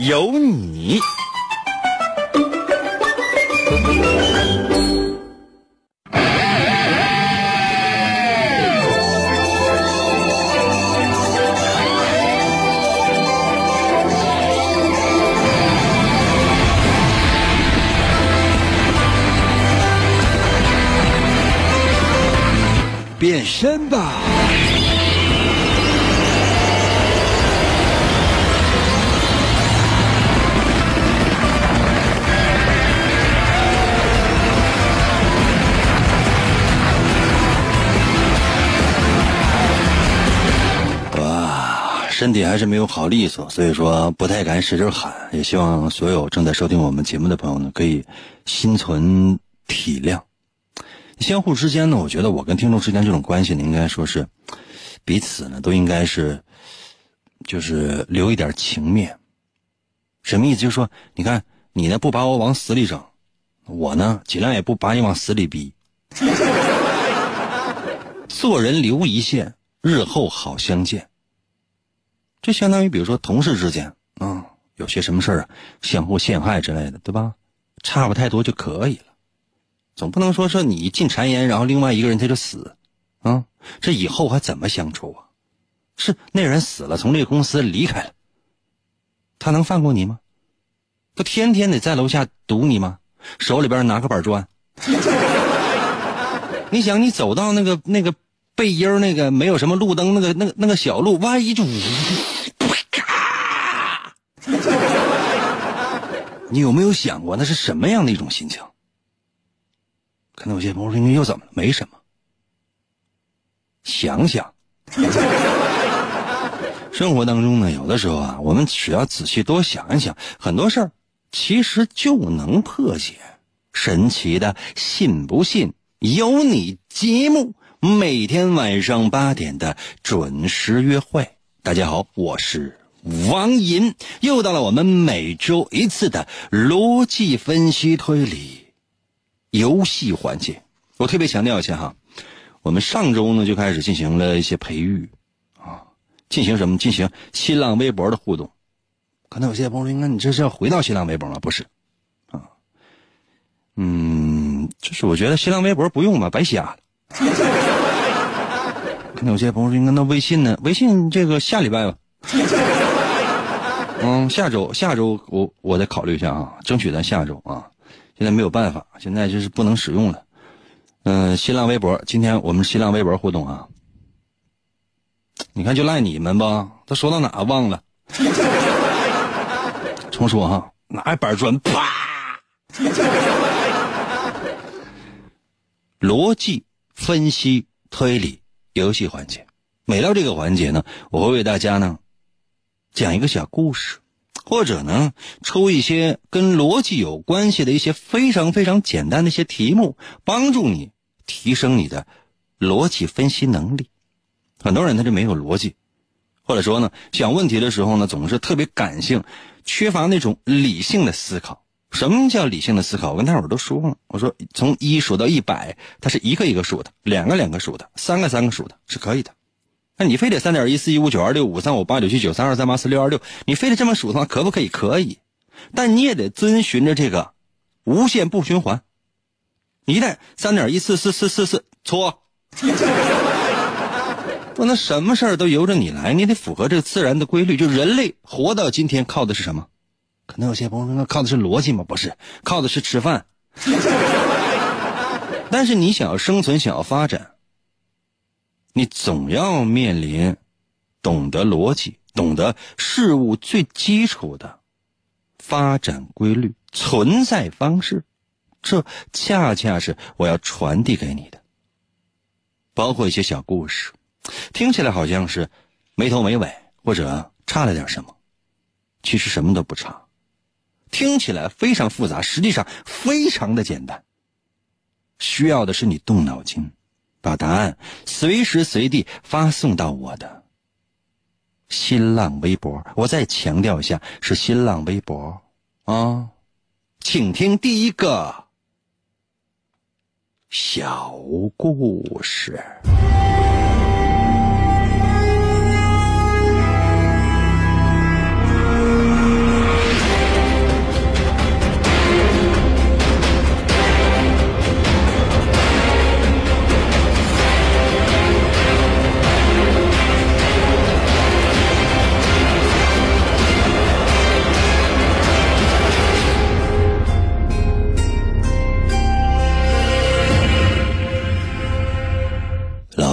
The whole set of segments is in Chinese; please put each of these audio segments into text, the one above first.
有你。变身吧！身体还是没有好利索，所以说不太敢使劲喊。也希望所有正在收听我们节目的朋友呢，可以心存体谅。相互之间呢，我觉得我跟听众之间这种关系呢，应该说是彼此呢都应该是就是留一点情面。什么意思？就是说，你看你呢不把我往死里整，我呢尽量也不把你往死里逼。做人留一线，日后好相见。这相当于比如说同事之间啊，有些什么事儿啊，相互陷害之类的，对吧？差不太多就可以了。总不能说说你进谗言，然后另外一个人他就死，啊，这以后还怎么相处啊？是那人死了，从这个公司离开了，他能放过你吗？他天天得在楼下堵你吗？手里边拿个板砖，你想你走到那个那个背阴那个没有什么路灯那个那个那个小路，万一就，你有没有想过那是什么样的一种心情？可能有些朋友说：“又怎么了？没什么。想想，生活当中呢，有的时候啊，我们只要仔细多想一想，很多事儿其实就能破解。神奇的，信不信？有你节目每天晚上八点的准时约会。大家好，我是王银，又到了我们每周一次的逻辑分析推理。”游戏环节，我特别强调一下哈，我们上周呢就开始进行了一些培育，啊，进行什么？进行新浪微博的互动。可能有些朋友说，那你这是要回到新浪微博吗？不是，啊，嗯，就是我觉得新浪微博不用吧，白瞎了。那有些朋友说，那微信呢？微信这个下礼拜吧。嗯，下周下周我我再考虑一下啊，争取咱下周啊。现在没有办法，现在就是不能使用了。嗯，新浪微博，今天我们新浪微博互动啊。你看，就赖你们吧，都说到哪忘了。重说哈，拿板砖啪。逻辑分析推理游戏环节，每到这个环节呢，我会为大家呢讲一个小故事。或者呢，抽一些跟逻辑有关系的一些非常非常简单的一些题目，帮助你提升你的逻辑分析能力。很多人他就没有逻辑，或者说呢，想问题的时候呢，总是特别感性，缺乏那种理性的思考。什么叫理性的思考？我跟大伙儿都说了，我说从一数到一百，它是一个一个数的，两个两个数的，三个三个数的，是可以的。那你非得三点一四一五九二六五三五八九七九三二三八四六二六，你非得这么数的话，可不可以？可以，但你也得遵循着这个无限不循环。你一旦三点一四四四四四错，不能什么事儿都由着你来，你得符合这自然的规律。就人类活到今天靠的是什么？可能有些朋友说，靠的是逻辑吗？不是，靠的是吃饭。但是你想要生存，想要发展。你总要面临懂得逻辑、懂得事物最基础的发展规律、存在方式，这恰恰是我要传递给你的。包括一些小故事，听起来好像是没头没尾，或者差了点什么，其实什么都不差。听起来非常复杂，实际上非常的简单。需要的是你动脑筋，把答案随时随地发送到我的新浪微博。我再强调一下，是新浪微博啊，请听第一个小故事。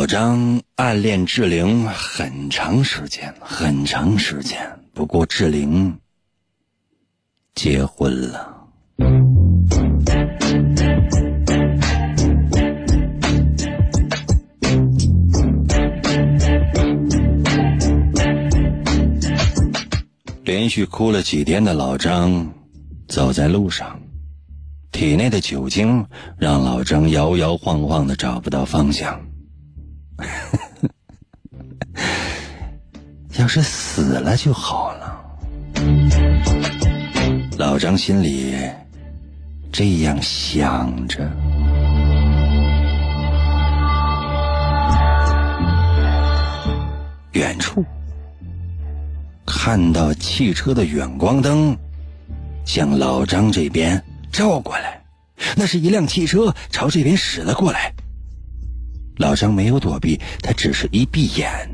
张暗恋志玲很长时间，很长时间。不过志玲结婚了。连续哭了几天的老张，走在路上，体内的酒精让老张摇摇晃晃的找不到方向。要是死了就好了。老张心里这样想着。远处看到汽车的远光灯向老张这边照过来，那是一辆汽车朝这边驶了过来。老张没有躲避，他只是一闭眼，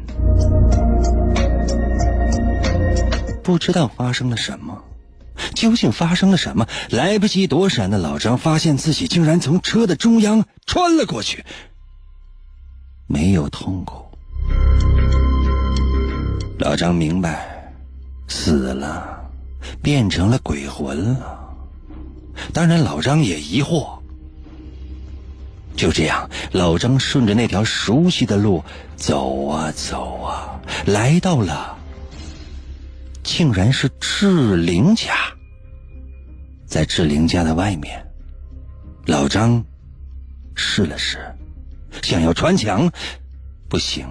不知道发生了什么。究竟发生了什么？来不及躲闪的老张发现自己竟然从车的中央穿了过去，没有痛苦。老张明白，死了，变成了鬼魂了。当然，老张也疑惑。就这样，老张顺着那条熟悉的路走啊走啊，来到了，竟然是志玲家。在志玲家的外面，老张试了试，想要穿墙，不行，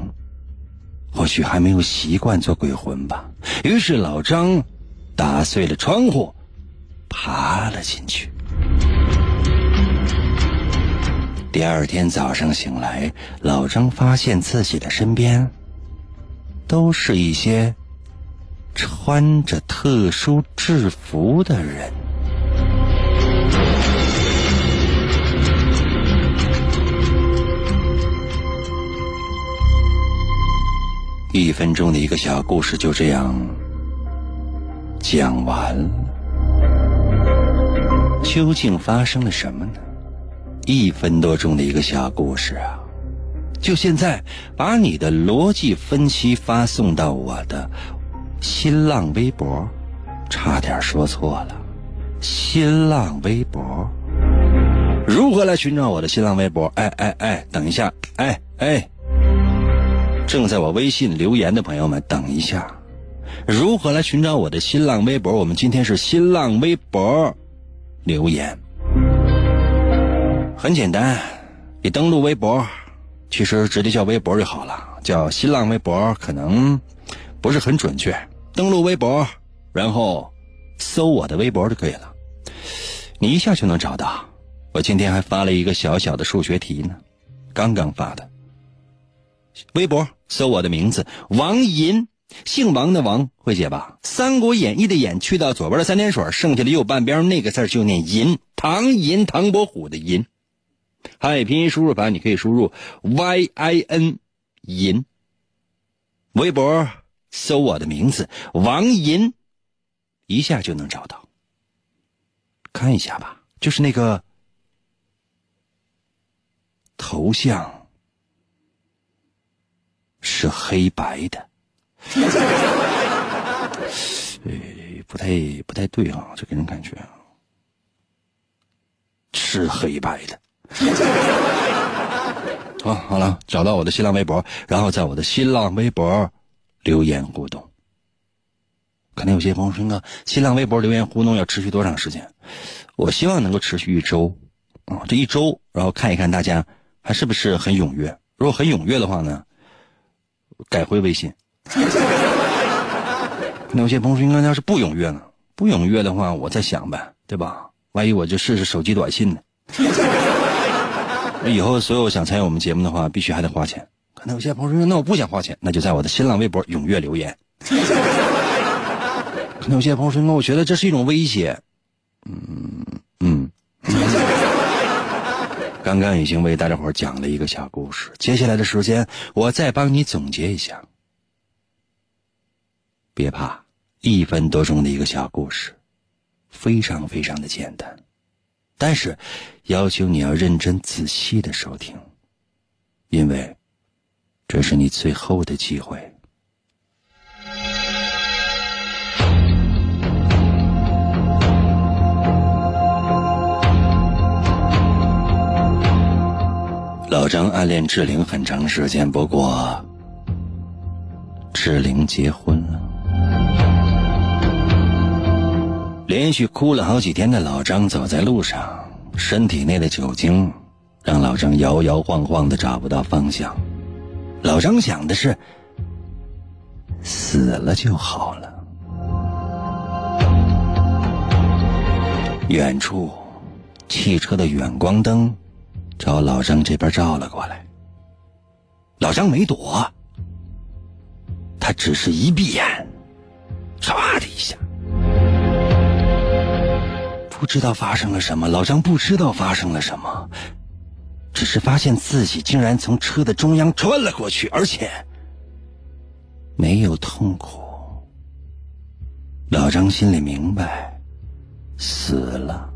或许还没有习惯做鬼魂吧。于是老张打碎了窗户，爬了进去。第二天早上醒来，老张发现自己的身边都是一些穿着特殊制服的人。一分钟的一个小故事就这样讲完了，究竟发生了什么呢？一分多钟的一个小故事啊！就现在，把你的逻辑分析发送到我的新浪微博，差点说错了。新浪微博，如何来寻找我的新浪微博？哎哎哎，等一下，哎哎，正在我微信留言的朋友们，等一下，如何来寻找我的新浪微博？我们今天是新浪微博留言。很简单，你登录微博，其实直接叫微博就好了，叫新浪微博可能不是很准确。登录微博，然后搜我的微博就可以了，你一下就能找到。我今天还发了一个小小的数学题呢，刚刚发的。微博搜我的名字王银，姓王的王会写吧？《三国演义》的演去掉左边的三点水，剩下的右半边那个字就念银，唐银，唐伯虎的银。汉语拼音输入法，你可以输入 y i n 银，微博搜我的名字王银，一下就能找到。看一下吧，就是那个头像是黑白的，呃，不太不太对啊，这给人感觉是黑白的。好，好了，找到我的新浪微博，然后在我的新浪微博留言互动。可能有些朋友说：“哥，新浪微博留言互动要持续多长时间？”我希望能够持续一周，啊，这一周，然后看一看大家还是不是很踊跃。如果很踊跃的话呢，改回微信。那有些朋友说：“哥，要是不踊跃呢？不踊跃的话，我再想呗，对吧？万一我就试试手机短信呢？以后所有想参与我们节目的话，必须还得花钱。可能有些朋友说：“那我不想花钱，那就在我的新浪微博踊跃留言。”可能有些朋友说：“那我觉得这是一种威胁。”嗯嗯。刚刚已经为大家伙讲了一个小故事，接下来的时间我再帮你总结一下。别怕，一分多钟的一个小故事，非常非常的简单，但是要求你要认真仔细的收听，因为这是你最后的机会。老张暗恋志玲很长时间，不过志玲结婚了。连续哭了好几天的老张走在路上，身体内的酒精让老张摇摇晃晃的找不到方向。老张想的是死了就好了。远处，汽车的远光灯。朝老张这边照了过来，老张没躲，他只是一闭眼，唰的一下，不知道发生了什么。老张不知道发生了什么，只是发现自己竟然从车的中央穿了过去，而且没有痛苦。老张心里明白，死了，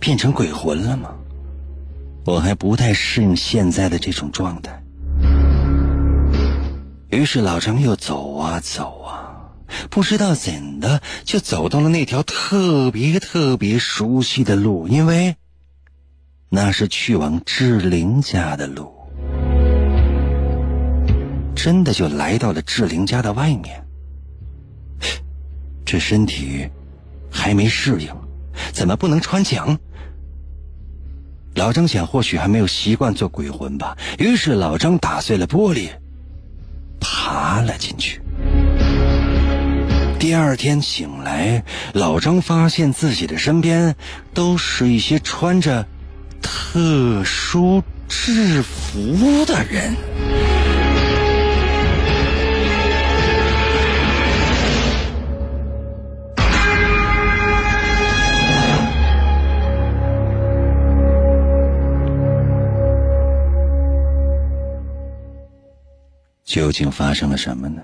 变成鬼魂了吗？我还不太适应现在的这种状态，于是老张又走啊走啊，不知道怎的就走到了那条特别特别熟悉的路，因为那是去往志玲家的路。真的就来到了志玲家的外面，这身体还没适应，怎么不能穿墙？老张想，或许还没有习惯做鬼魂吧。于是老张打碎了玻璃，爬了进去。第二天醒来，老张发现自己的身边都是一些穿着特殊制服的人。究竟发生了什么呢？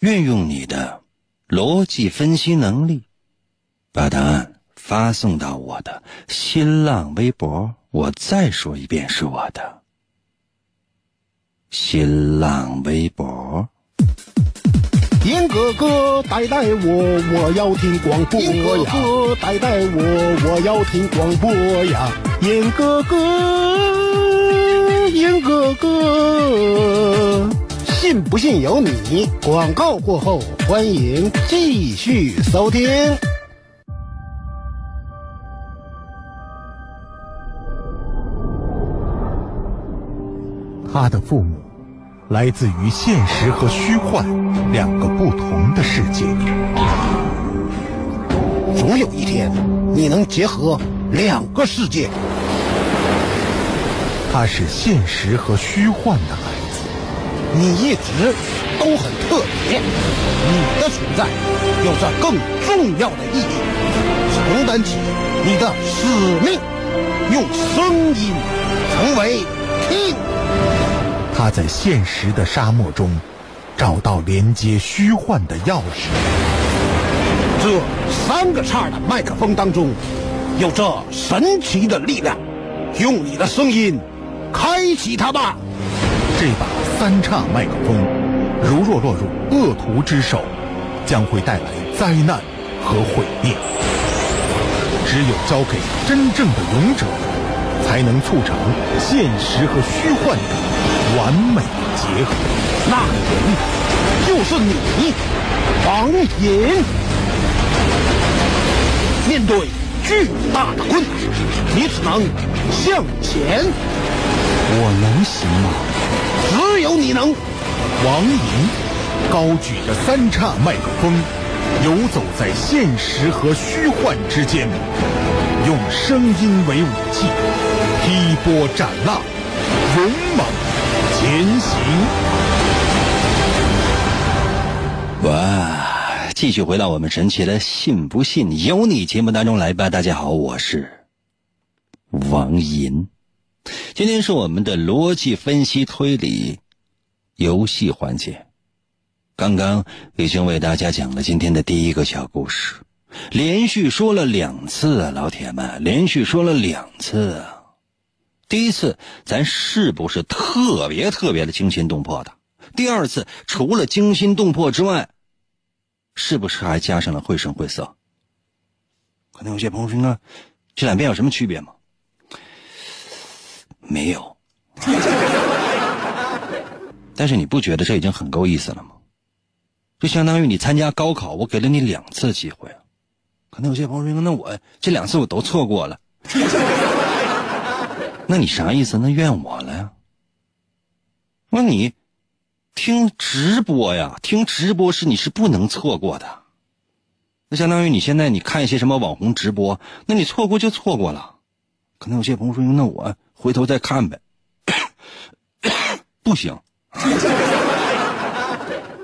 运用你的逻辑分析能力，把答案发送到我的新浪微博。我再说一遍，是我的新浪微博。严哥哥，带带我，我要听广播呀！严哥哥，带带我，我要听广播呀！严哥哥，严哥哥。信不信由你。广告过后，欢迎继续收听。他的父母来自于现实和虚幻两个不同的世界。总有一天，你能结合两个世界。他是现实和虚幻的孩子。你一直都很特别，你的存在有着更重要的意义，承担起你的使命，用声音成为听。他在现实的沙漠中找到连接虚幻的钥匙。这三个叉的麦克风当中有着神奇的力量，用你的声音开启它吧。这把三叉麦克风，如若落入恶徒之手，将会带来灾难和毁灭。只有交给真正的勇者，才能促成现实和虚幻的完美结合。那人就是你，王银。面对巨大的困难，你只能向前。我能行吗？只有你能。王银高举着三叉麦克风，游走在现实和虚幻之间，用声音为武器，劈波斩浪，勇猛前行。哇！继续回到我们神奇的“信不信由你”节目当中来吧。大家好，我是王银。今天是我们的逻辑分析推理游戏环节。刚刚已经为大家讲了今天的第一个小故事，连续说了两次啊，老铁们，连续说了两次啊。第一次咱是不是特别特别的惊心动魄的？第二次除了惊心动魄之外，是不是还加上了绘声绘色？可能有些朋友说：“这两遍有什么区别吗？”没有，但是你不觉得这已经很够意思了吗？就相当于你参加高考，我给了你两次机会。可能有些朋友说：“那我这两次我都错过了。”那你啥意思？那怨我了呀？那你听直播呀？听直播是你是不能错过的。那相当于你现在你看一些什么网红直播，那你错过就错过了。可能有些朋友说：“那我回头再看呗。”不行。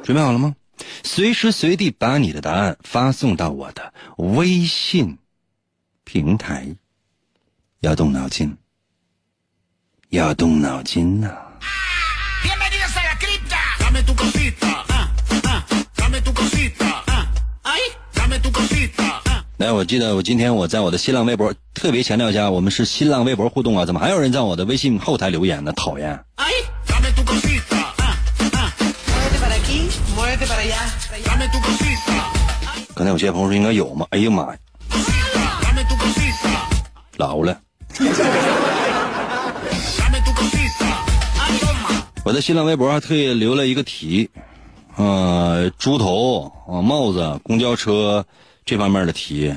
准备好了吗？随时随地把你的答案发送到我的微信平台。要动脑筋。要动脑筋呐、哎，我记得我今天我在我的新浪微博特别强调一下，我们是新浪微博互动啊，怎么还有人在我的微信后台留言呢？讨厌。刚才有些朋友说应该有吗？哎呀妈呀。老了。我在新浪微博还特意留了一个题，呃，猪头，呃，帽子，公交车。这方面的题。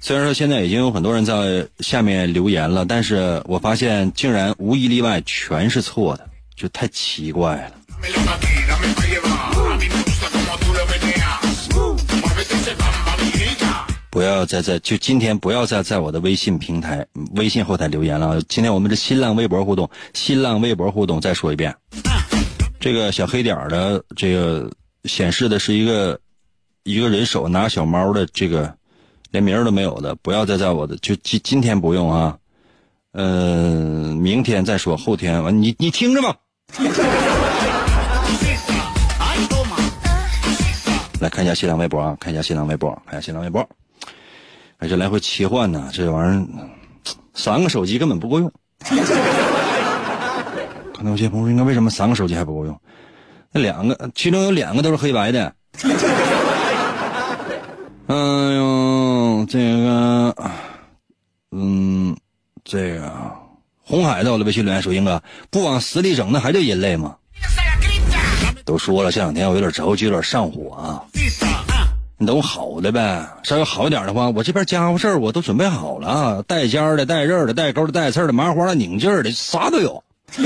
虽然说现在已经有很多人在下面留言了，但是我发现竟然无一例外全是错的，就太奇怪了。不要再在就今天不要再在我的微信平台、微信后台留言了。今天我们是新浪微博互动，新浪微博互动，再说一遍，这个小黑点的这个显示的是一个一个人手拿小猫的这个连名儿都没有的，不要再在我的就今今天不用啊，呃，明天再说，后天完你你听着吧。来看一下新浪微博啊，看一下新浪微博，看一下新浪微博。哎，这来回切换呢，这玩意儿三个手机根本不够用。可能有些朋友说，应该为什么三个手机还不够用？那两个，其中有两个都是黑白的。哎呦，这个，嗯，这个红海在我的微信留言说：“英哥，不往死里整，那还叫人类吗？”都说了，这两天我有点着急，有点上火啊。你等我好的呗，稍微好一点的话，我这边家伙事儿我都准备好了，带尖的、带刃的、带钩的、带刺的、麻花的、拧劲的，啥都有。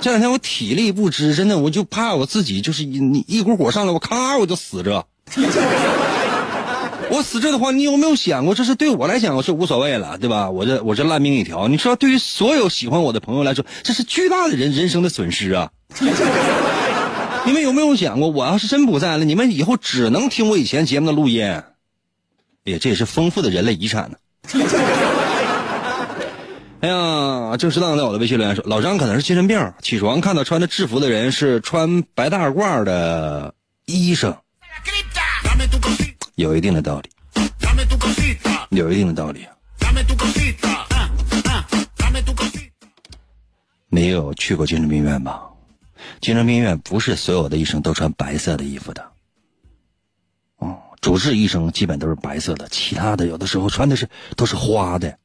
这两天我体力不支，真的，我就怕我自己就是一一股火上来，我咔我就死这。我死这的话，你有没有想过，这是对我来讲是无所谓了，对吧？我这我这烂命一条，你知道，对于所有喜欢我的朋友来说，这是巨大的人人生的损失啊。你们有没有想过，我要是真不在了，你们以后只能听我以前节目的录音？哎呀，这也是丰富的人类遗产呢。哎呀，郑适当在我的微信留言说，老张可能是精神病，起床看到穿着制服的人是穿白大褂的医生，有一定的道理，有一定的道理。啊没有去过精神病院吧？精神病院不是所有的医生都穿白色的衣服的。哦，主治医生基本都是白色的，其他的有的时候穿的是都是花的。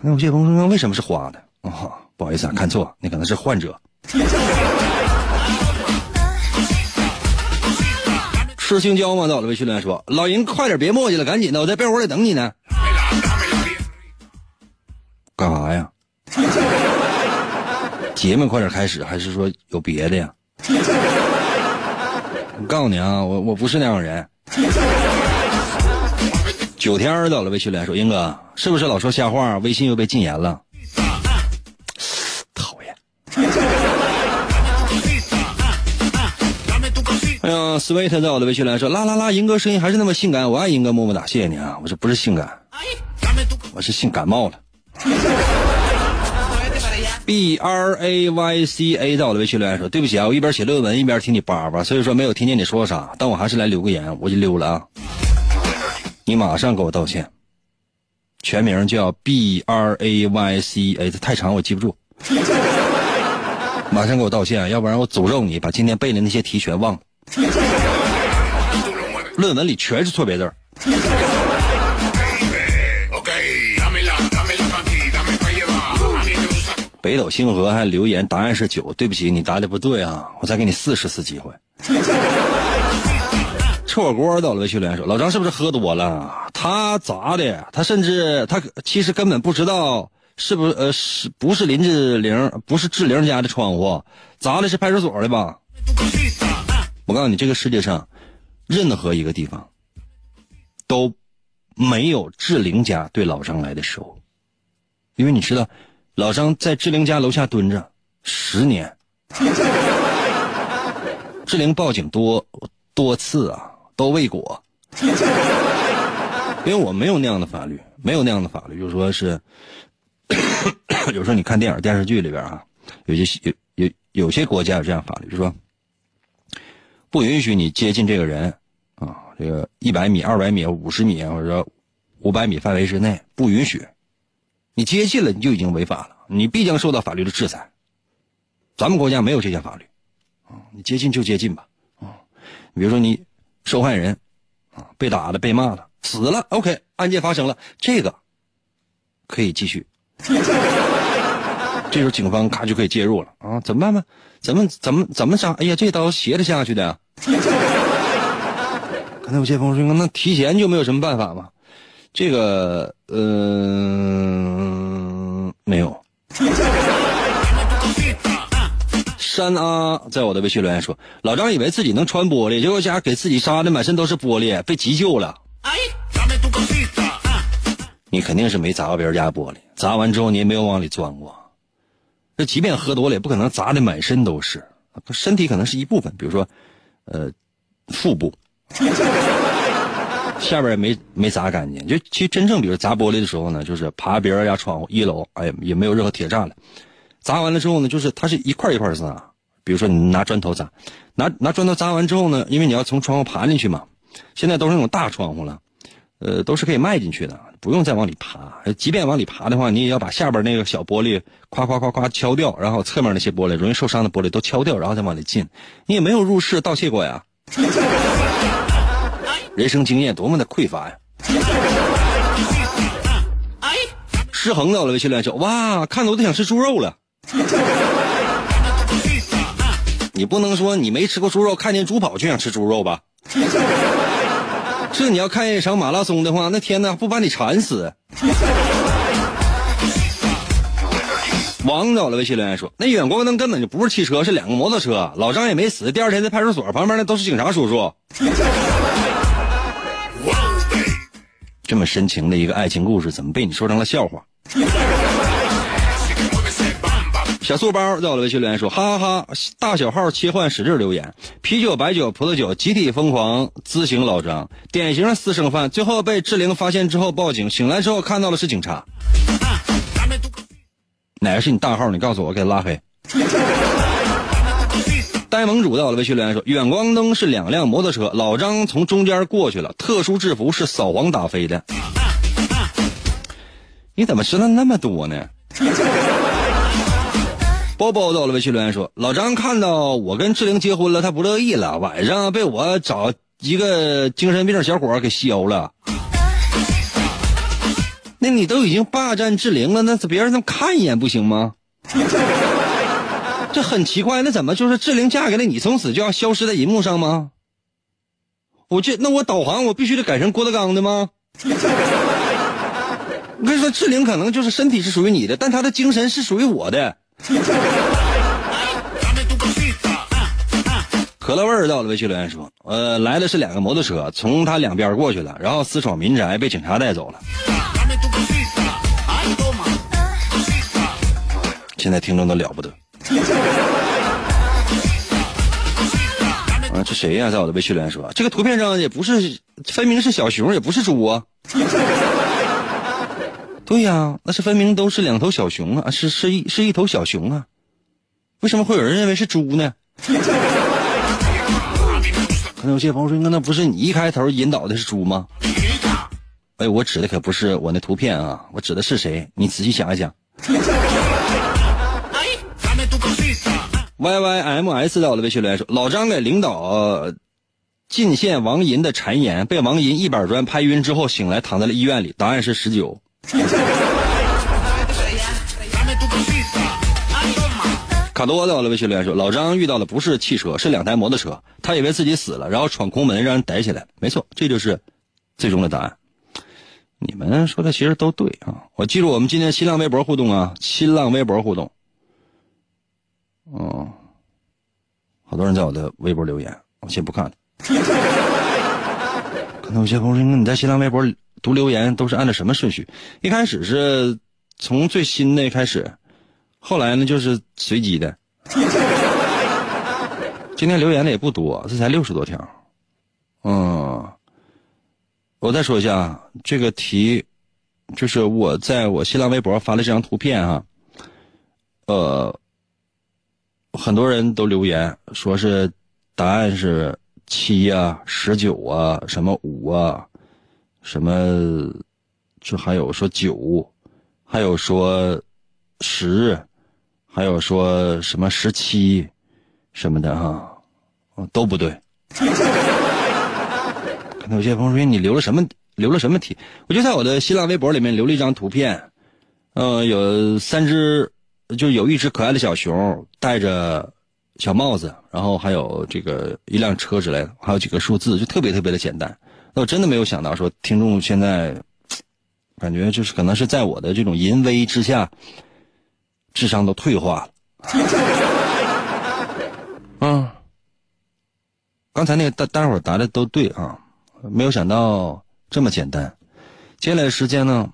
那有些朋友说为什么是花的？啊、不好意思啊，看错，那可能是患者。吃青椒吗？到了，微信留言说：“老银，快点别磨叽了，赶紧的，我在被窝里等你呢。”干啥呀？节目快点开始，还是说有别的呀？我告诉你啊，我我不是那样人。九天儿到了，微信留言说：“英哥，是不是老说瞎话？微信又被禁言了？”讨厌。哎呀，sweet 在我的微信来说：“啦啦啦，银哥声音还是那么性感，我爱银哥，么么哒，谢谢你啊！我这不是性感，我是性感冒了。” B R A Y C A 在我的微信留言说：“对不起啊，我一边写论文一边听你叭叭，所以说没有听见你说啥，但我还是来留个言，我就溜了啊。你马上给我道歉，全名叫 B R A Y C A，这太长我记不住。马上给我道歉，要不然我诅咒你把今天背的那些题全忘了。论文里全是错别字儿。北斗星河还留言答案是九，对不起，你答的不对啊，我再给你四十次机会。吃火锅到了，微信留言说老张是不是喝多了？他砸的，他甚至他其实根本不知道是不是呃是不是林志玲不是志玲家的窗户，砸的是派出所的吧？我告诉你，这个世界上任何一个地方都没有志玲家对老张来的时候，因为你知道，老张在志玲家楼下蹲着十年，志玲报警多多次啊，都未果，因为我没有那样的法律，没有那样的法律，就是说是，有时候你看电影电视剧里边啊，有些有有有些国家有这样法律，就是说。不允许你接近这个人啊，这个一百米、二百米、五十米或者五百米范围之内不允许。你接近了，你就已经违法了，你必将受到法律的制裁。咱们国家没有这项法律啊，你接近就接近吧啊。比如说你受害人啊被打了、被骂了、死了，OK，案件发生了，这个可以继续。这时候警方咔就可以介入了啊，怎么办呢？怎么怎么怎么杀？哎呀，这刀斜着下去的呀！刚才有些朋友说，那提前就没有什么办法吗？这个，嗯、没有。山啊，在我的微信留言说，老张以为自己能穿玻璃，结果家给自己扎的满身都是玻璃，被急救了。Ah. 你肯定是没砸过别人家玻璃，砸完之后你也没有往里钻过。这即便喝多了，也不可能砸的满身都是，身体可能是一部分，比如说，呃，腹部，下边也没没砸干净。就其实真正，比如砸玻璃的时候呢，就是爬别人家窗户，一楼，哎，也没有任何铁栅栏。砸完了之后呢，就是它是一块一块砸。比如说你拿砖头砸，拿拿砖头砸完之后呢，因为你要从窗户爬进去嘛，现在都是那种大窗户了。呃，都是可以迈进去的，不用再往里爬。即便往里爬的话，你也要把下边那个小玻璃夸夸夸夸敲掉，然后侧面那些玻璃容易受伤的玻璃都敲掉，然后再往里进。你也没有入室盗窃过呀，人生经验多么的匮乏呀！失衡到了微信留言说：“哇，看的我都想吃猪肉了。你不能说你没吃过猪肉，看见猪跑就想吃猪肉吧？这你要看一场马拉松的话，那天呐，不把你馋死。王到了微信留言说：“那远光灯根本就不是汽车，是两个摩托车。老张也没死，第二天在派出所旁边那都是警察叔叔。”这么深情的一个爱情故事，怎么被你说成了笑话？小素包在我的微信留言说：“哈哈哈！大小号切换使劲留言，啤酒、白酒、葡萄酒集体疯狂咨询老张，典型的私生饭。最后被志玲发现之后报警，醒来之后看到的是警察。哪个是你大号？你告诉我，我给他拉黑。”呆盟主在我的微信留言说：“远光灯是两辆摩托车，老张从中间过去了，特殊制服是扫黄打非的。你怎么知道那么多呢？”包包到了微信留言说：“老张看到我跟志玲结婚了，他不乐意了，晚上被我找一个精神病小伙给削了。那你都已经霸占志玲了，那别人能看一眼不行吗？” 这很奇怪，那怎么就是志玲嫁给了你，从此就要消失在银幕上吗？我这那我导航我必须得改成郭德纲的吗？我跟你说，志玲可能就是身体是属于你的，但她的精神是属于我的。可乐味儿到了，微信留言说，呃，来的是两个摩托车，从他两边过去了，然后私闯民宅，被警察带走了。现在听众都了不得。啊，这谁呀、在我的微信留言说，这个图片上也不是，分明是小熊，也不是猪啊。对呀、那是分明都是两头小熊啊，是是一是一头小熊啊，为什么会有人认为是猪呢？可能有些朋友说，那不是你一开头引导的是猪吗？哎，我指的可不是我那图片啊，我指的是谁？你仔细想一想。Y Y M S 在我的微信留言说，老张给领导进献王银的谗言，被王银一板砖拍晕之后醒来，躺在了医院里。答案是十九。卡多在我的微信留言说，老张遇到的不是汽车，是两台摩托车，他以为自己死了，然后闯空门让人逮起来。没错，这就是最终的答案。你们说的其实都对啊！我记住我们今天新浪微博互动啊，新浪微博互动。哦，好多人在我的微博留言，我先不看了。可能有些朋友说，你在新浪微博读留言都是按照什么顺序？一开始是从最新的开始，后来呢就是随机的。今天留言的也不多，这才六十多条。嗯，我再说一下这个题，就是我在我新浪微博发了这张图片哈，呃，很多人都留言说是答案是七啊、十九啊、什么五啊、什么，就还有说九，还有说十，还有说什么十七，什么的哈，哦都不对。可能有些朋友说你留了什么留了什么题？我就在我的新浪微博里面留了一张图片，呃，有三只，就有一只可爱的小熊，戴着小帽子，然后还有这个一辆车之类的，还有几个数字，就特别特别的简单。那我真的没有想到说听众现在，感觉就是可能是在我的这种淫威之下，智商都退化了。嗯，刚才那个大大伙答的都对啊，没有想到这么简单。接下来的时间呢，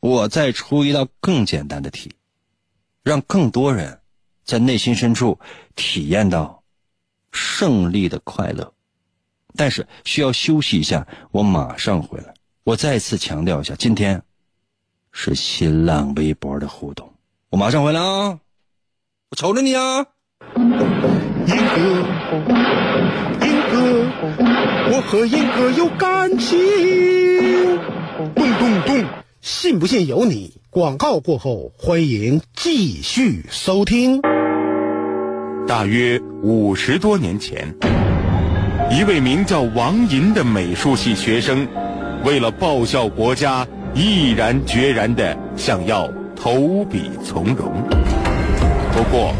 我再出一道更简单的题，让更多人在内心深处体验到胜利的快乐。但是需要休息一下，我马上回来。我再次强调一下，今天是新浪微博的互动，我马上回来啊！我瞅着你啊！英哥，英哥，我和英哥有感情。咚咚咚，信不信由你。广告过后，欢迎继续收听。大约五十多年前，一位名叫王银的美术系学生，为了报效国家，毅然决然地想要投笔从戎。不过，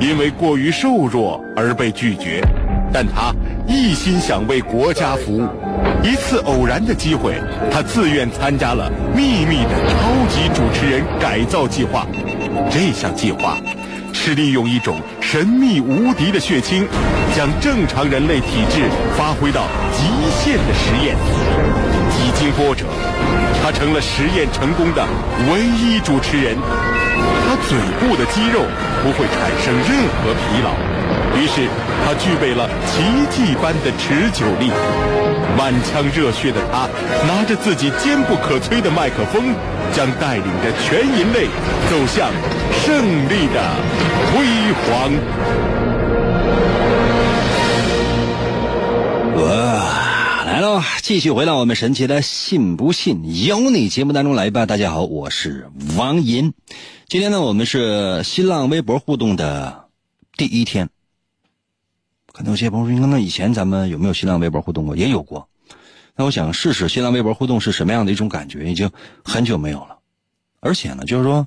因为过于瘦弱而被拒绝。但他一心想为国家服务。一次偶然的机会，他自愿参加了秘密的超级主持人改造计划。这项计划是利用一种神秘无敌的血清，将正常人类体质发挥到极限的实验。几经波折，他成了实验成功的唯一主持人。他嘴部的肌肉不会产生任何疲劳，于是他具备了奇迹般的持久力。满腔热血的他，拿着自己坚不可摧的麦克风，将带领着全人类走向胜利的辉煌。哇，来了，继续回到我们神奇的“信不信由你”节目当中来吧。大家好，我是王银。今天呢，我们是新浪微博互动的第一天。可能有些朋友说，那以前咱们有没有新浪微博互动过？也有过。那我想试试新浪微博互动是什么样的一种感觉，已经很久没有了。而且呢，就是说，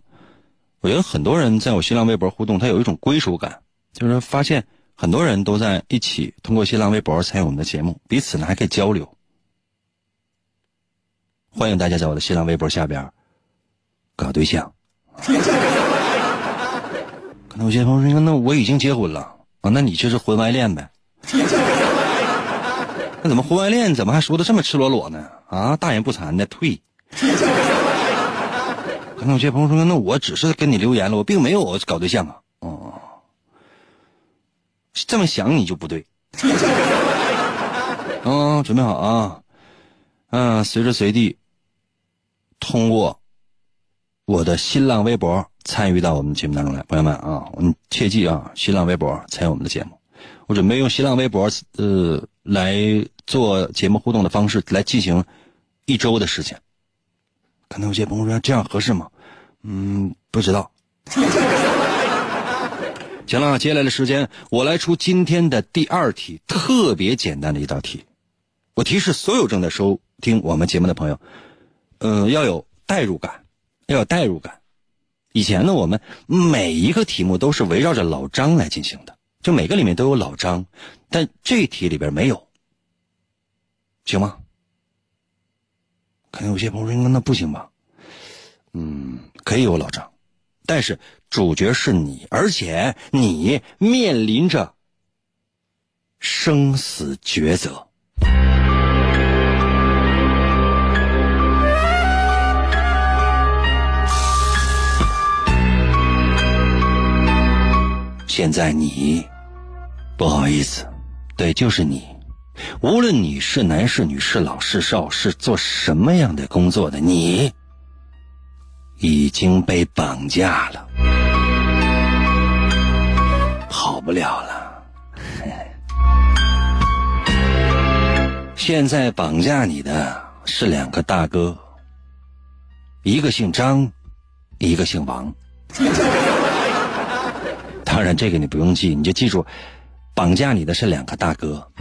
我觉得很多人在我新浪微博互动，他有一种归属感，就是发现很多人都在一起通过新浪微博参与我们的节目，彼此呢还可以交流。欢迎大家在我的新浪微博下边搞对象。可能有些朋友说：“那我已经结婚了啊，那你就是婚外恋呗？”那怎么婚外恋怎么还说的这么赤裸裸呢？啊，大言不惭的退。可能有些朋友说：“那我只是跟你留言了，我并没有搞对象啊。”哦，这么想你就不对。嗯，准备好啊。嗯，随时随地通过我的新浪微博参与到我们节目当中来，朋友们啊，我们切记啊，新浪微博参与我们的节目。我准备用新浪微博呃来做节目互动的方式来进行一周的时间。可能有些朋友说这样合适吗？嗯，不知道。行了，接下来的时间我来出今天的第二题，特别简单的一道题。我提示所有正在收听我们节目的朋友，呃，要有代入感，要有代入感。以前呢，我们每一个题目都是围绕着老张来进行的，就每个里面都有老张，但这题里边没有，行吗？可能有些朋友说：“那不行吧？”嗯，可以有老张，但是主角是你，而且你面临着生死抉择。现在你，不好意思，对，就是你。无论你是男是女是老是少是做什么样的工作的，你已经被绑架了，跑不了了。现在绑架你的是两个大哥，一个姓张，一个姓王。当然，这个你不用记，你就记住，绑架你的是两个大哥。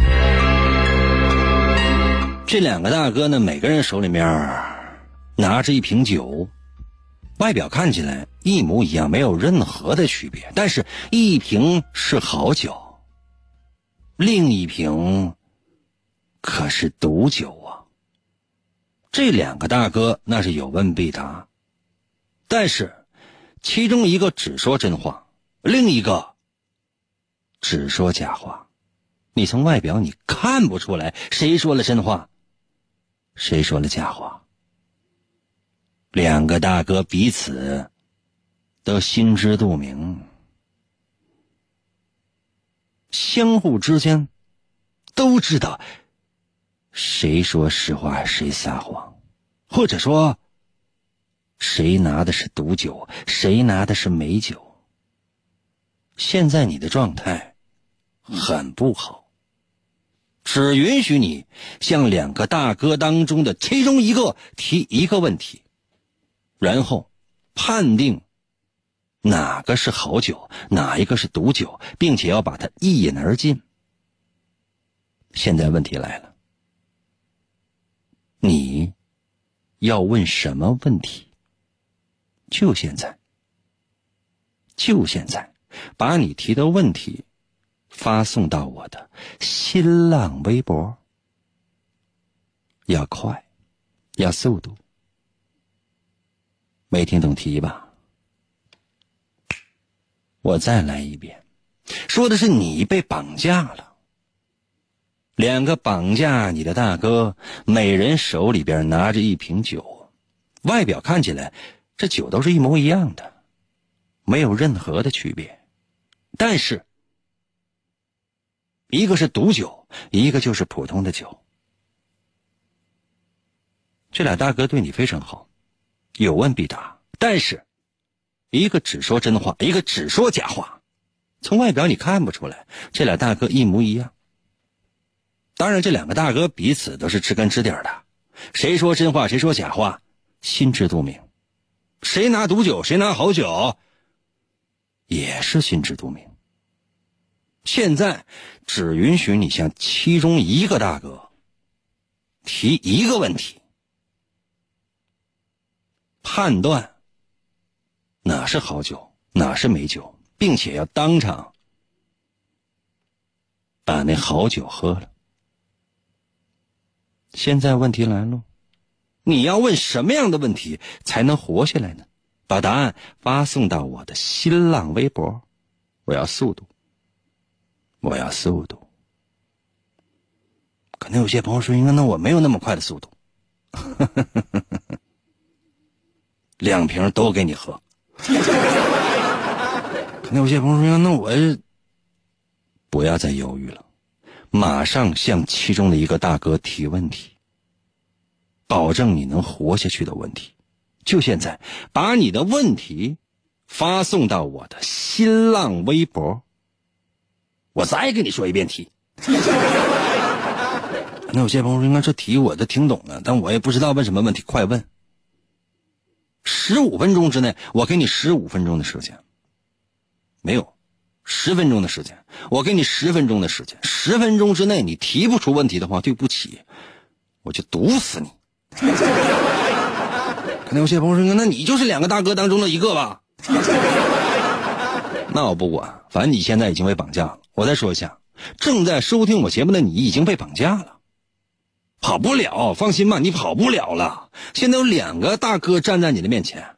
这两个大哥呢，每个人手里面拿着一瓶酒，外表看起来一模一样，没有任何的区别。但是，一瓶是好酒，另一瓶可是毒酒啊。这两个大哥那是有问必答，但是其中一个只说真话，另一个只说假话。你从外表你看不出来谁说了真话。谁说了假话？两个大哥彼此都心知肚明，相互之间都知道谁说实话，谁撒谎，或者说谁拿的是毒酒，谁拿的是美酒。现在你的状态很不好。只允许你向两个大哥当中的其中一个提一个问题，然后判定哪个是好酒，哪一个是毒酒，并且要把它一饮而尽。现在问题来了，你要问什么问题？就现在，就现在，把你提的问题。发送到我的新浪微博，要快，要速度。没听懂题吧？我再来一遍，说的是你被绑架了。两个绑架你的大哥，每人手里边拿着一瓶酒，外表看起来这酒都是一模一样的，没有任何的区别，但是。一个是毒酒，一个就是普通的酒。这俩大哥对你非常好，有问必答。但是，一个只说真话，一个只说假话。从外表你看不出来，这俩大哥一模一样。当然，这两个大哥彼此都是知根知底的，谁说真话，谁说假话，心知肚明。谁拿毒酒，谁拿好酒，也是心知肚明。现在只允许你向其中一个大哥提一个问题，判断哪是好酒，哪是美酒，并且要当场把那好酒喝了。现在问题来了，你要问什么样的问题才能活下来呢？把答案发送到我的新浪微博，我要速度，我要速度。可能有些朋友说：“应该那我没有那么快的速度。”两瓶都给你喝。可能有些朋友说：“那我不要再犹豫了，马上向其中的一个大哥提问题，保证你能活下去的问题。就现在，把你的问题发送到我的新浪微博。我再给你说一遍题。那有些朋友：“应该这题我都听懂了，但我也不知道问什么问题，快问。”十五分钟之内，我给你十五分钟的时间。没有，十分钟的时间，我给你十分钟的时间。十分钟之内你提不出问题的话，对不起，我就毒死你。可能有些朋友说：“那你就是两个大哥当中的一个吧？” 那我不管，反正你现在已经被绑架了。我再说一下，正在收听我节目的你已经被绑架了。跑不了，放心吧，你跑不了了。现在有两个大哥站在你的面前，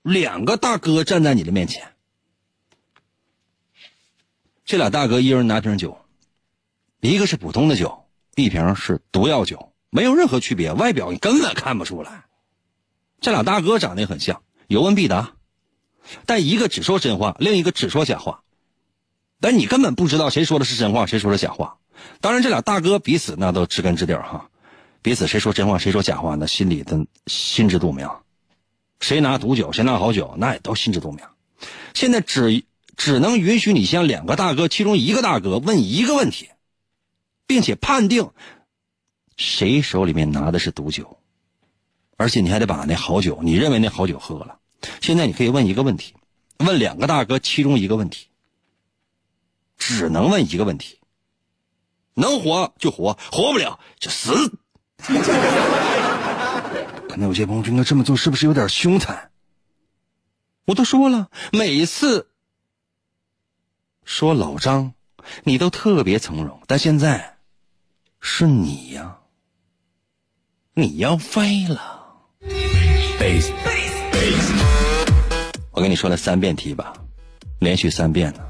两个大哥站在你的面前。这俩大哥一人拿瓶酒，一个是普通的酒，一瓶是毒药酒，没有任何区别，外表你根本看不出来。这俩大哥长得也很像，有问必答，但一个只说真话，另一个只说假话，但你根本不知道谁说的是真话，谁说的假话。当然，这俩大哥彼此那都知根知底哈，彼此谁说真话，谁说假话，那心里的心知肚明。谁拿毒酒，谁拿好酒，那也都心知肚明。现在只只能允许你向两个大哥其中一个大哥问一个问题，并且判定谁手里面拿的是毒酒，而且你还得把那好酒，你认为那好酒喝了。现在你可以问一个问题，问两个大哥其中一个问题，只能问一个问题。能活就活，活不了就死。可能有些朋友说：“那这么做是不是有点凶残？”我都说了，每一次说老张，你都特别从容，但现在是你呀，你要飞了。我跟你说了三遍题吧，连续三遍呢，啊？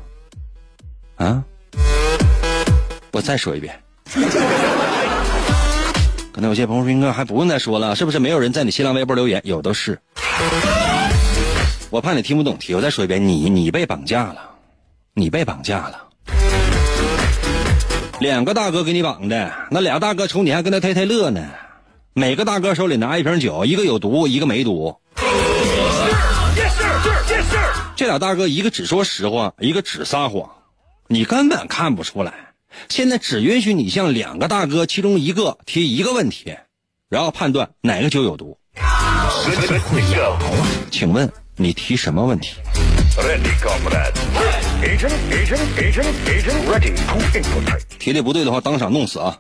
我再说一遍，可能有些朋友说应该还不用再说了，是不是？没有人在你新浪微博留言，有的是。我怕你听不懂题，我再说一遍，你你被绑架了，你被绑架了。两个大哥给你绑的，那俩大哥瞅你还跟他太太乐呢。每个大哥手里拿一瓶酒，一个有毒，一个没毒。这俩大哥一个只说实话，一个只撒谎，你根本看不出来。现在只允许你向两个大哥其中一个提一个问题，然后判断哪个酒有毒。请问你提什么问题？提的不对的话，当场弄死啊！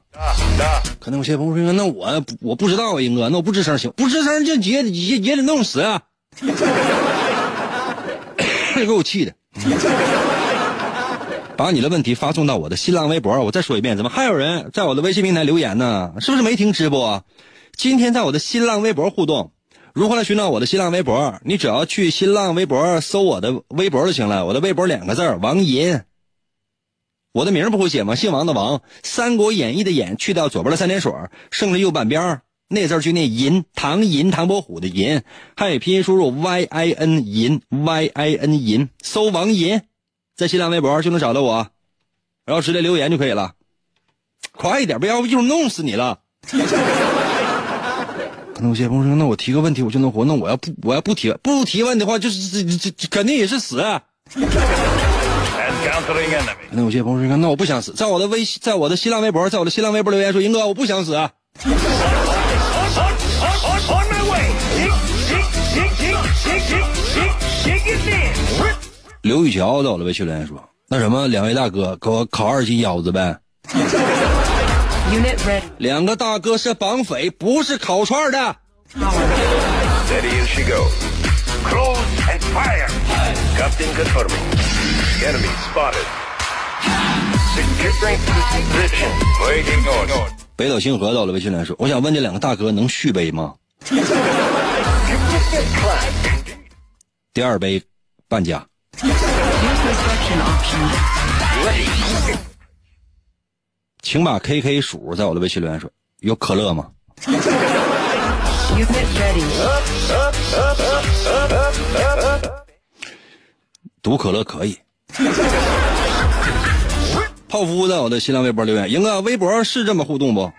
可能有些朋友说：“那我我不知道啊，英哥，那我不吱声行？不吱声就也也也得弄死啊！” 给我气的。把你的问题发送到我的新浪微博。我再说一遍，怎么还有人在我的微信平台留言呢？是不是没听直播？今天在我的新浪微博互动，如何来寻找我的新浪微博？你只要去新浪微博搜我的微博就行了。我的微博两个字王银。我的名不会写吗？姓王的王，《三国演义》的演去掉左边的三点水，剩下右半边那字就念银，唐银，唐伯虎的银，汉语拼音输入 y i n 银 y i n 银，搜王银。在新浪微博就能找到我，然后直接留言就可以了。快一点，不要一会儿弄死你了。可能有些朋友说：“那我提个问题我就能活？那我要不我要不提不提问的话，就是这这这肯定也是死。”可能有些朋友说：“那我不想死。”在我的微在我的新浪微博，在我的新浪微博留言说：“英哥，我不想死。”刘宇桥走了呗，薛连说：“那什么，两位大哥给我烤二斤腰子呗。”两个大哥是绑匪，不是烤串的。北斗星河走了，魏训练说：“我想问这两个大哥能续杯吗？”第二杯半价。请把 KK 鼠在我的微信留言说，有可乐吗？Unit ready. 毒可乐可以。泡芙在我的新浪微博留言，英哥，微博是这么互动不？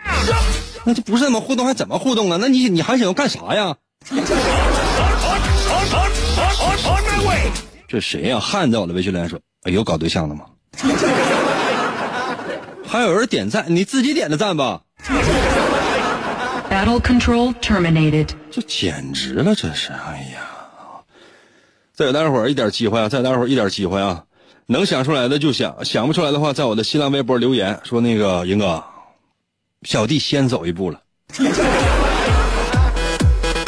那就不是这么互动，还怎么互动啊？那你你还想要干啥呀？这谁呀、汉在我的微信留言说，哎有搞对象的吗？还有人点赞，你自己点的赞吧？Battle control terminated. 这简直了，这是！哎呀，再给大伙儿一点机会啊！再给大伙儿一点机会啊！能想出来的就想，想不出来的话，在我的新浪微博留言说那个英哥，小弟先走一步了。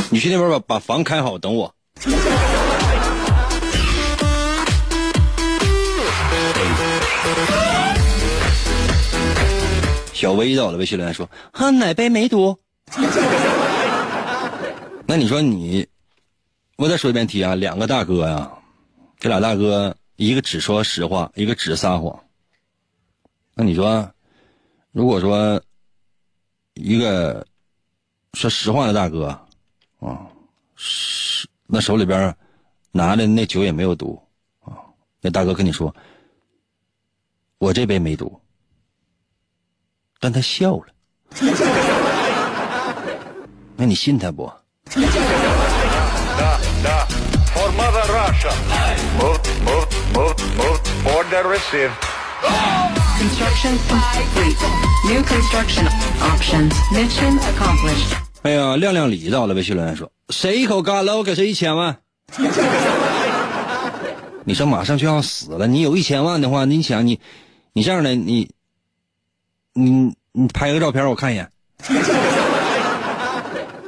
你去那边把把房开好，等我。小薇在我的微信留言说：“啊，奶杯没毒。”那你说你，我再说一遍题啊，两个大哥呀，这俩大哥一个只说实话，一个只撒谎。那你说，如果说一个说实话的大哥啊，是那手里边拿的那酒也没有毒啊，那大哥跟你说，我这杯没毒，但他笑了，那你信他不.哎呀，亮亮礼到了，微信留言说：“谁一口干了，我给谁一千万。”你说马上就要死了，你有一千万的话，你想你，你这样的你，你你拍个照片我看一眼。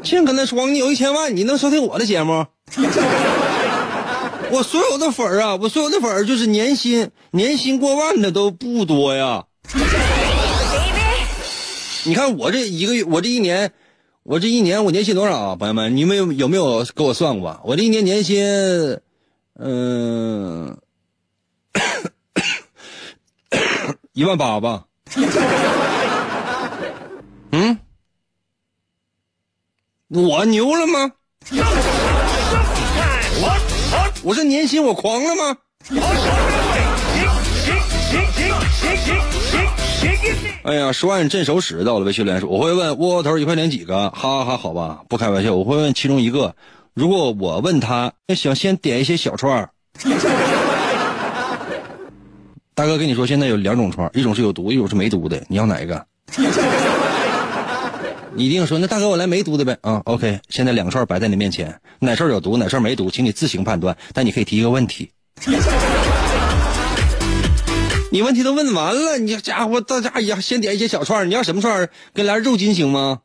净跟他说你有一千万，你能收听我的节目？我所有的粉儿啊，我所有的粉儿就是年薪年薪过万的都不多呀。你看我这一个月，我这一年，我这一年我年薪多少啊？朋友们，你们有有没有给我算过？我这一年年薪，嗯、一万八吧。嗯，我牛了吗？我这年薪我狂了吗？哎呀，说按镇守使到了微信留言说，我会问窝窝头一块钱几个？哈哈哈，好吧，不开玩笑，我会问其中一个。如果我问他，想先点一些小串儿。大哥跟你说，现在有两种串，一种是有毒，一种是没毒的，你要哪一个？你一定说，那大哥我来没毒的呗。啊，OK，现在两串摆在你面前，哪串有毒，哪串没毒，请你自行判断。但你可以提一个问题。你问题都问完了，你这家伙到家呀，先点一些小串你要什么串儿？给来肉筋行吗？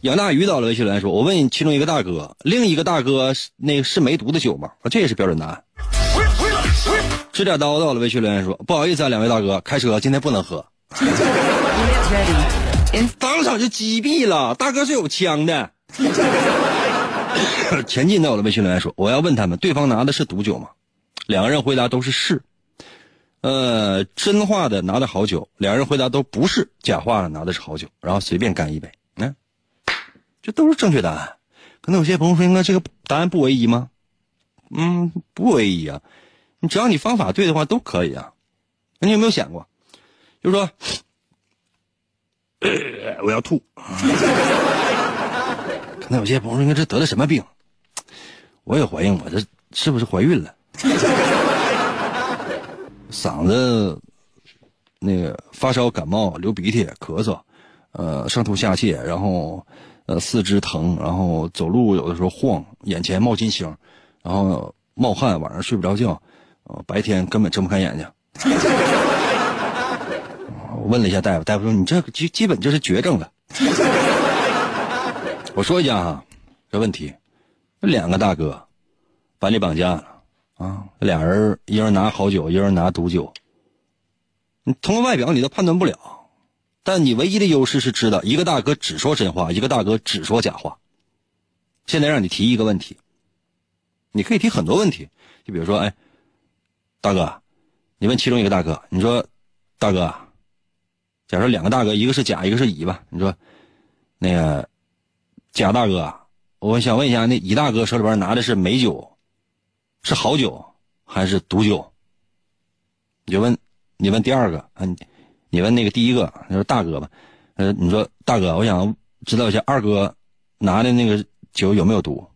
杨大鱼到了微信留言说：“我问其中一个大哥，另一个大哥是那个是没毒的酒吗？”啊这也是标准答案。指点刀到了微信留言说：“不好意思啊，两位大哥，开车今天不能喝。Unit ready. In ”当场就击毙了，大哥是有枪的。前进到了微信留言说：“我要问他们，对方拿的是毒酒吗？”两个人回答都是是。呃，真话的拿的好酒，两人回答都不是，假话的拿的是好酒，然后随便干一杯。嗯，这都是正确答案。可能有些朋友说，应该这个答案不唯一吗？嗯，不唯一啊。你只要你方法对的话，都可以啊。那你有没有想过，就是说，我要吐。可能有些朋友说，这得了什么病？我也怀疑我这是不是怀孕了。嗓子那个发烧、感冒、流鼻涕、咳嗽，呃，上吐下泻，然后呃四肢疼，然后走路有的时候晃，眼前冒金星，然后冒汗，晚上睡不着觉，呃，白天根本睁不开眼睛。我问了一下大夫，大夫说你这基基本就是绝症了。我说一下哈，这问题，两个大哥把你绑架了啊！俩人一人拿好酒，一人拿毒酒。你通过外表你都判断不了，但你唯一的优势是知道一个大哥只说真话，一个大哥只说假话。现在让你提一个问题，你可以提很多问题，就比如说，哎，大哥，你问其中一个大哥，你说，大哥，假如两个大哥，一个是甲，一个是乙吧，你说，那个甲大哥，我想问一下，那乙大哥手里边拿的是美酒，是好酒还是毒酒？你就问，你问第二个啊，你你问那个第一个，你说大哥吧，呃，你说大哥，我想知道一下二哥拿的那个酒有没有毒？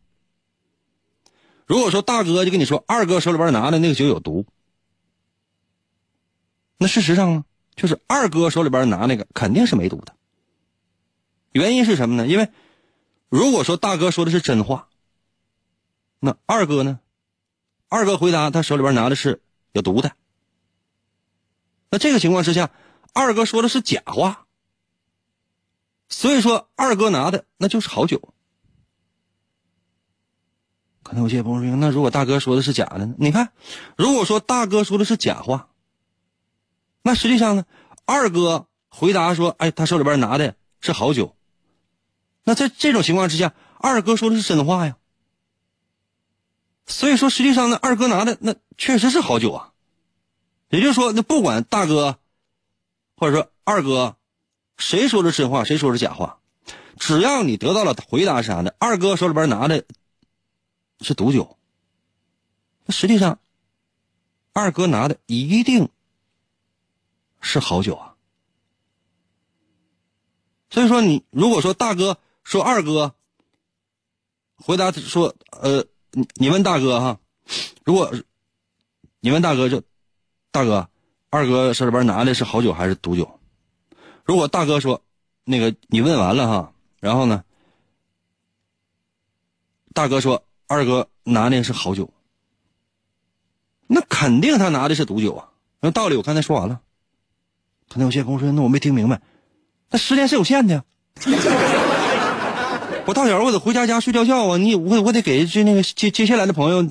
如果说大哥就跟你说二哥手里边拿的那个酒有毒，那事实上呢，就是二哥手里边拿那个肯定是没毒的。原因是什么呢？因为如果说大哥说的是真话，那二哥呢？二哥回答他手里边拿的是有毒的。那这个情况之下，二哥说的是假话，所以说二哥拿的那就是好酒。可能有些朋友说，那如果大哥说的是假的呢？你看，如果说大哥说的是假话，那实际上呢，二哥回答说：“哎，他手里边拿的是好酒。”那在这种情况之下，二哥说的是真话呀。所以说，实际上呢，二哥拿的那确实是好酒啊。也就是说，那不管大哥，或者说二哥，谁说的真话，谁说的假话，只要你得到了回答是啥的，二哥手里边拿的是毒酒，那实际上，二哥拿的一定是好酒啊。所以说，你如果说大哥说二哥，回答说呃，你你问大哥哈，如果你问大哥就。大哥，二哥手里边拿的是好酒还是毒酒？如果大哥说，那个你问完了哈，然后呢，大哥说二哥拿的是好酒，那肯定他拿的是毒酒啊。那道理我刚才说完了，可能有些朋友说，那我没听明白，那时间是有限的，我到点我得回家家睡觉觉啊，你我我得给这那个接接下来的朋友、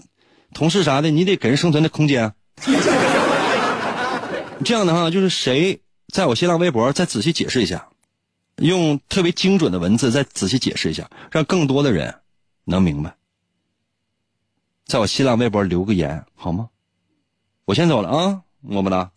同事啥的，你得给人生存的空间。这样的话，就是谁在我新浪微博再仔细解释一下，用特别精准的文字再仔细解释一下，让更多的人能明白。在我新浪微博留个言好吗？我先走了啊，么么哒。